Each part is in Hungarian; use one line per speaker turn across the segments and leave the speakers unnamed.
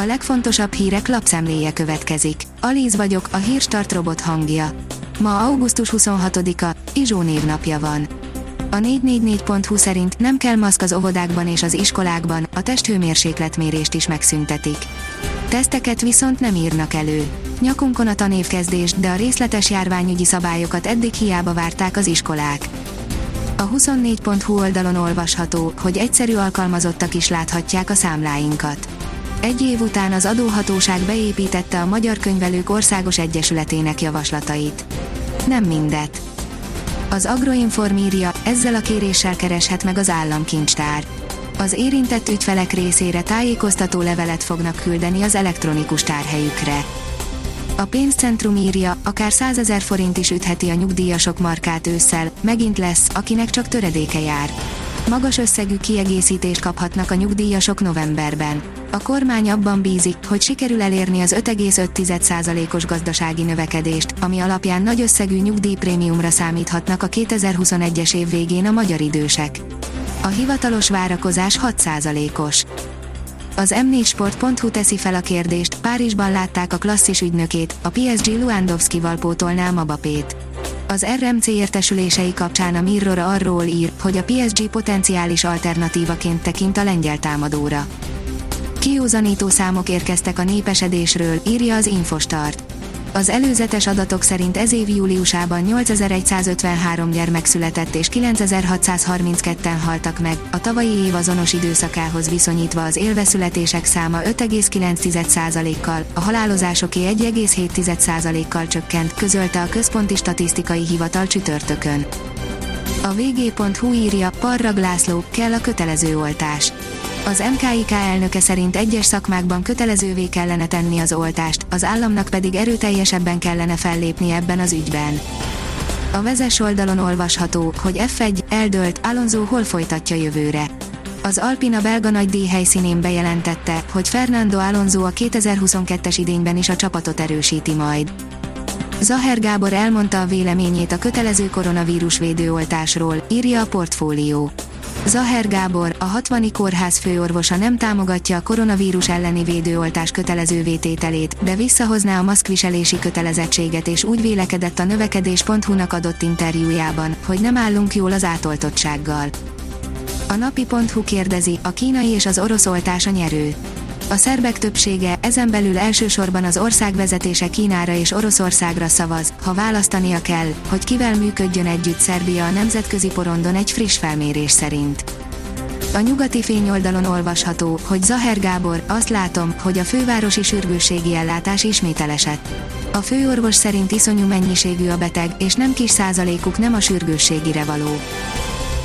A legfontosabb hírek lapszemléje következik. Alíz vagyok, a hírstart robot hangja. Ma augusztus 26-a, Izsó névnapja van. A 444.hu szerint nem kell maszk az óvodákban és az iskolákban, a testhőmérsékletmérést is megszüntetik. Teszteket viszont nem írnak elő. Nyakunkon a tanévkezdés, de a részletes járványügyi szabályokat eddig hiába várták az iskolák. A 24.hu oldalon olvasható, hogy egyszerű alkalmazottak is láthatják a számláinkat. Egy év után az adóhatóság beépítette a Magyar Könyvelők Országos Egyesületének javaslatait. Nem mindet. Az Agroinform írja, ezzel a kéréssel kereshet meg az államkincstár. Az érintett ügyfelek részére tájékoztató levelet fognak küldeni az elektronikus tárhelyükre. A pénzcentrum írja, akár 100 ezer forint is ütheti a nyugdíjasok markát ősszel, megint lesz, akinek csak töredéke jár. Magas összegű kiegészítést kaphatnak a nyugdíjasok novemberben. A kormány abban bízik, hogy sikerül elérni az 5,5%-os gazdasági növekedést, ami alapján nagy összegű nyugdíjprémiumra számíthatnak a 2021-es év végén a magyar idősek. A hivatalos várakozás 6%-os. Az m4sport.hu teszi fel a kérdést, Párizsban látták a klasszis ügynökét, a PSG Luandowski-val pótolná Mabapét. Az RMC értesülései kapcsán a Mirror arról ír, hogy a PSG potenciális alternatívaként tekint a lengyel támadóra. Kiózanító számok érkeztek a népesedésről, írja az Infostart. Az előzetes adatok szerint ez év júliusában 8153 gyermek született és 9632-en haltak meg, a tavalyi év azonos időszakához viszonyítva az élveszületések száma 5,9%-kal, a halálozásoké 1,7%-kal csökkent, közölte a Központi Statisztikai Hivatal csütörtökön. A vg.hu írja, Parrag László, kell a kötelező oltás az MKIK elnöke szerint egyes szakmákban kötelezővé kellene tenni az oltást, az államnak pedig erőteljesebben kellene fellépni ebben az ügyben. A vezes oldalon olvasható, hogy F1 eldölt, Alonso hol folytatja jövőre. Az Alpina belga nagy díj helyszínén bejelentette, hogy Fernando Alonso a 2022-es idényben is a csapatot erősíti majd. Zaher Gábor elmondta a véleményét a kötelező koronavírus védőoltásról, írja a portfólió. Zaher Gábor, a 60 kórház főorvosa nem támogatja a koronavírus elleni védőoltás kötelező vétételét, de visszahozná a maszkviselési kötelezettséget és úgy vélekedett a növekedés.hu-nak adott interjújában, hogy nem állunk jól az átoltottsággal. A napi.hu kérdezi, a kínai és az orosz oltás a nyerő. A szerbek többsége, ezen belül elsősorban az ország vezetése Kínára és Oroszországra szavaz, ha választania kell, hogy kivel működjön együtt Szerbia a nemzetközi porondon egy friss felmérés szerint. A nyugati fényoldalon olvasható, hogy Zaher Gábor, azt látom, hogy a fővárosi sürgősségi ellátás ismét elesett. A főorvos szerint iszonyú mennyiségű a beteg, és nem kis százalékuk nem a sürgősségire való.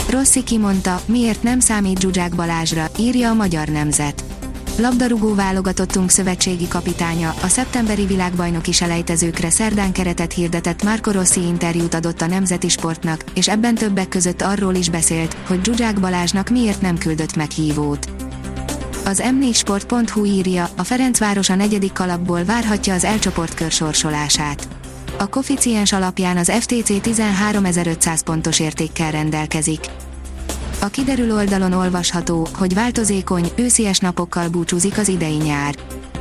Rossi kimondta, miért nem számít Zsuzsák Balázsra, írja a Magyar Nemzet labdarúgó válogatottunk szövetségi kapitánya, a szeptemberi világbajnoki selejtezőkre szerdán keretet hirdetett Marco Rossi interjút adott a Nemzeti Sportnak, és ebben többek között arról is beszélt, hogy Zsuzsák Balázsnak miért nem küldött meghívót. Az m4sport.hu írja, a Ferencváros a negyedik kalapból várhatja az elcsoportkör sorsolását. A koficiens alapján az FTC 13.500 pontos értékkel rendelkezik. A kiderül oldalon olvasható, hogy változékony, őszies napokkal búcsúzik az idei nyár.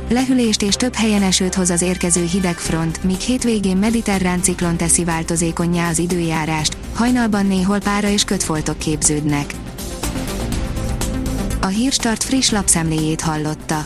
Lehűlést és több helyen esőt hoz az érkező hideg front, míg hétvégén mediterrán ciklon teszi változékonyá az időjárást, hajnalban néhol pára és kötfoltok képződnek. A Hírstart friss lapszemléjét hallotta.